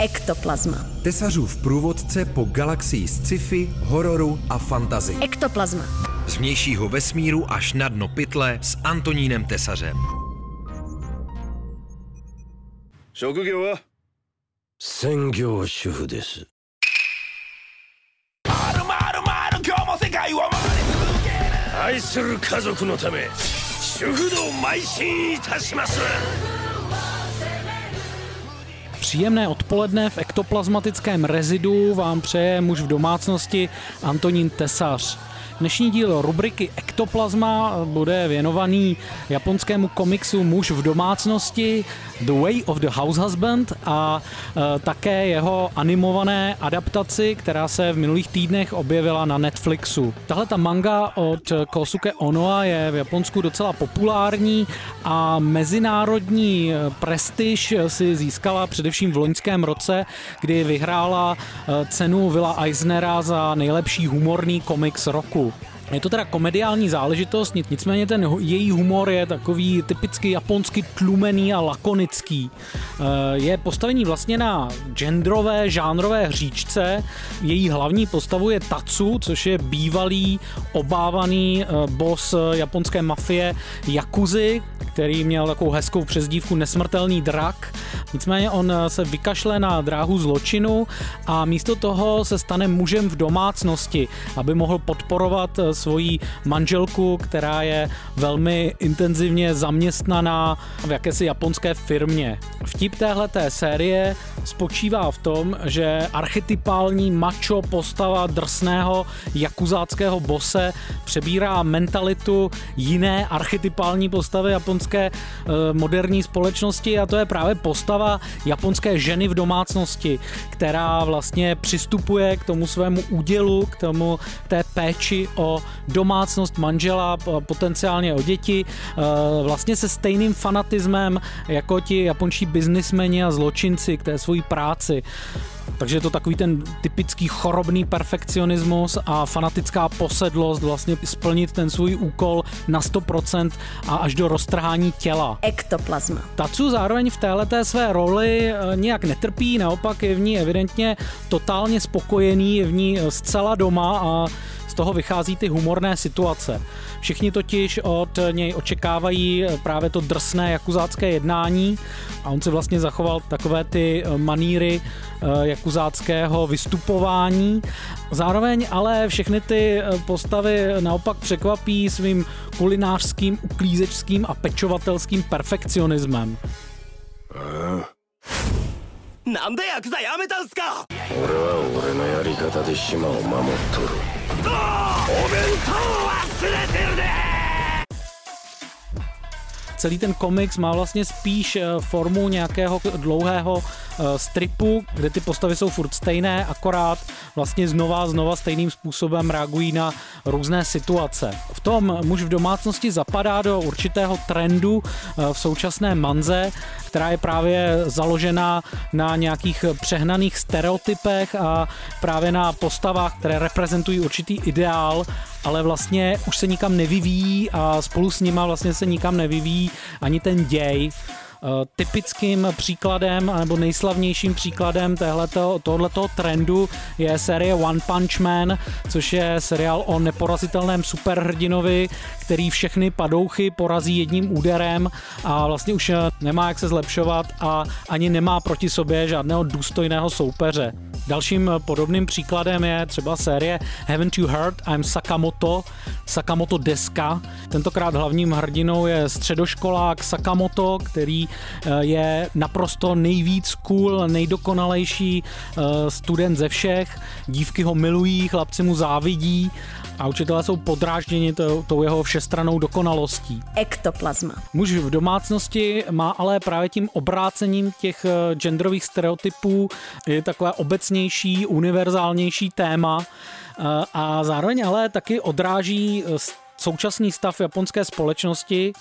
Ektoplazma. Tesařův průvodce po galaxii sci-fi, hororu a fantazy. Ektoplazma. Z vnějšího vesmíru až na dno pytle s Antonínem Tesařem. 職業は専業主婦です愛する家族のため主婦道邁進いたします Příjemné odpoledne v ektoplazmatickém rezidu vám přeje muž v domácnosti Antonín Tesař. Dnešní díl rubriky Ektoplazma bude věnovaný japonskému komiksu Muž v domácnosti The Way of the House Husband a e, také jeho animované adaptaci, která se v minulých týdnech objevila na Netflixu. Tahle ta manga od Kosuke Onoa je v Japonsku docela populární a mezinárodní prestiž si získala především v loňském roce, kdy vyhrála e, cenu Villa Eisnera za nejlepší humorný komiks roku. Je to teda komediální záležitost, nicméně ten její humor je takový typicky japonsky tlumený a lakonický. Eh, je postavení vlastně na genderové, žánrové hříčce. Její hlavní postavu je Tatsu, což je bývalý, obávaný eh, boss japonské mafie Yakuzy, který měl takovou hezkou přezdívku Nesmrtelný drak. Nicméně on eh, se vykašle na dráhu zločinu a místo toho se stane mužem v domácnosti, aby mohl podporovat svoji manželku, která je velmi intenzivně zaměstnaná v jakési japonské firmě. Vtip téhle série spočívá v tom, že archetypální macho postava drsného jakuzáckého bose přebírá mentalitu jiné archetypální postavy japonské eh, moderní společnosti a to je právě postava japonské ženy v domácnosti, která vlastně přistupuje k tomu svému údělu, k tomu té péči o domácnost manžela, potenciálně o děti, e, vlastně se stejným fanatismem jako ti japonští biznismeni a zločinci k té svojí práci. Takže je to takový ten typický chorobný perfekcionismus a fanatická posedlost vlastně splnit ten svůj úkol na 100% a až do roztrhání těla. Ektoplazma. Tatsu zároveň v této své roli e, nějak netrpí, naopak je v ní evidentně totálně spokojený, je v ní zcela doma a z toho vychází ty humorné situace. Všichni totiž od něj očekávají právě to drsné jakuzácké jednání a on si vlastně zachoval takové ty maníry eh, jakuzáckého vystupování. Zároveň ale všechny ty eh, postavy naopak překvapí svým kulinářským, uklízečským a pečovatelským perfekcionismem. なんでヤクザやめたんすか俺は俺のやり方で島を守っとる お弁当忘れてるで celý ten komiks má vlastně spíš eh, formu nějakého dlouhého eh, stripu, kde ty postavy jsou furt stejné, akorát vlastně znova znova stejným způsobem reagují na různé situace. V tom muž v domácnosti zapadá do určitého trendu eh, v současné manze, která je právě založená na nějakých přehnaných stereotypech a právě na postavách, které reprezentují určitý ideál ale vlastně už se nikam nevyvíjí a spolu s nima vlastně se nikam nevyvíjí ani ten děj. Eh, typickým příkladem nebo nejslavnějším příkladem tohoto, trendu je série One Punch Man, což je seriál o neporazitelném superhrdinovi, který všechny padouchy porazí jedním úderem a vlastně už nemá jak se zlepšovat a ani nemá proti sobě žádného důstojného soupeře. Dalším podobným příkladem je třeba série Haven't You Heard I'm Sakamoto, Sakamoto Deska. Tentokrát hlavním hrdinou je středoškolák Sakamoto, který eh, je naprosto nejvíc cool, nejdokonalejší eh, student ze všech. Dívky ho milují, chlapci mu závidí a učitelé jsou podrážděni tou jeho všestranou dokonalostí. Ektoplazma. Muž v domácnosti má ale právě tím obrácením těch eh, genderových stereotypů je takové obecnější, univerzálnější téma a zároveň ale taky odráží současný stav japonské společnosti.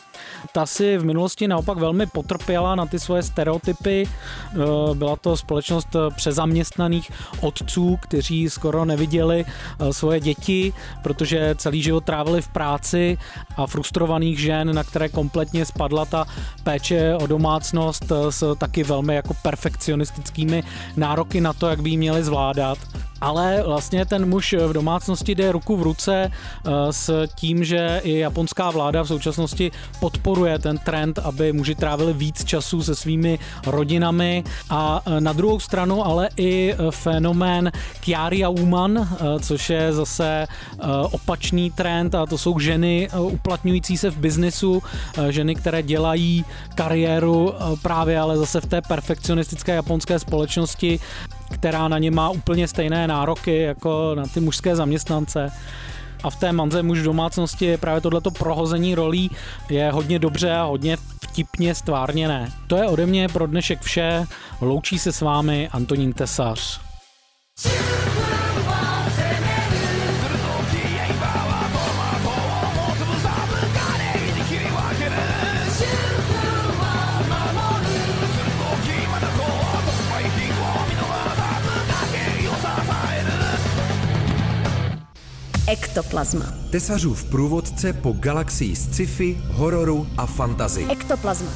Ta si v minulosti naopak velmi potrpěla na ty svoje stereotypy. Eh, byla to společnost přezaměstnaných otců, kteří skoro neviděli eh, svoje děti, protože celý život trávili v práci a frustrovaných žen, na které kompletně spadla ta péče o domácnost s taky velmi jako perfekcionistickými nároky na to, jak by ji měli zvládat ale vlastně ten muž v domácnosti jde ruku v ruce eh, s tím, že i japonská vláda v současnosti podporuje ten trend, aby muži trávili víc času se svými rodinami. A eh, na druhou stranu ale i eh, fenomén Kiaria Woman, což je zase opačný trend a to jsou ženy uplatňující se v biznisu, ženy, které dělají kariéru právě ale zase v té perfekcionistické japonské společnosti která na ně má úplně stejné nároky jako na ty mužské zaměstnance. A v té manze muž v domácnosti je právě tohleto prohození rolí je hodně dobře a hodně vtipně stvárněné. To je ode mě pro dnešek vše. Loučí se s vámi Antonín Tesař. Ektoplazma. Tesařův průvodce po galaxii sci-fi, hororu a fantazy. Ektoplazma.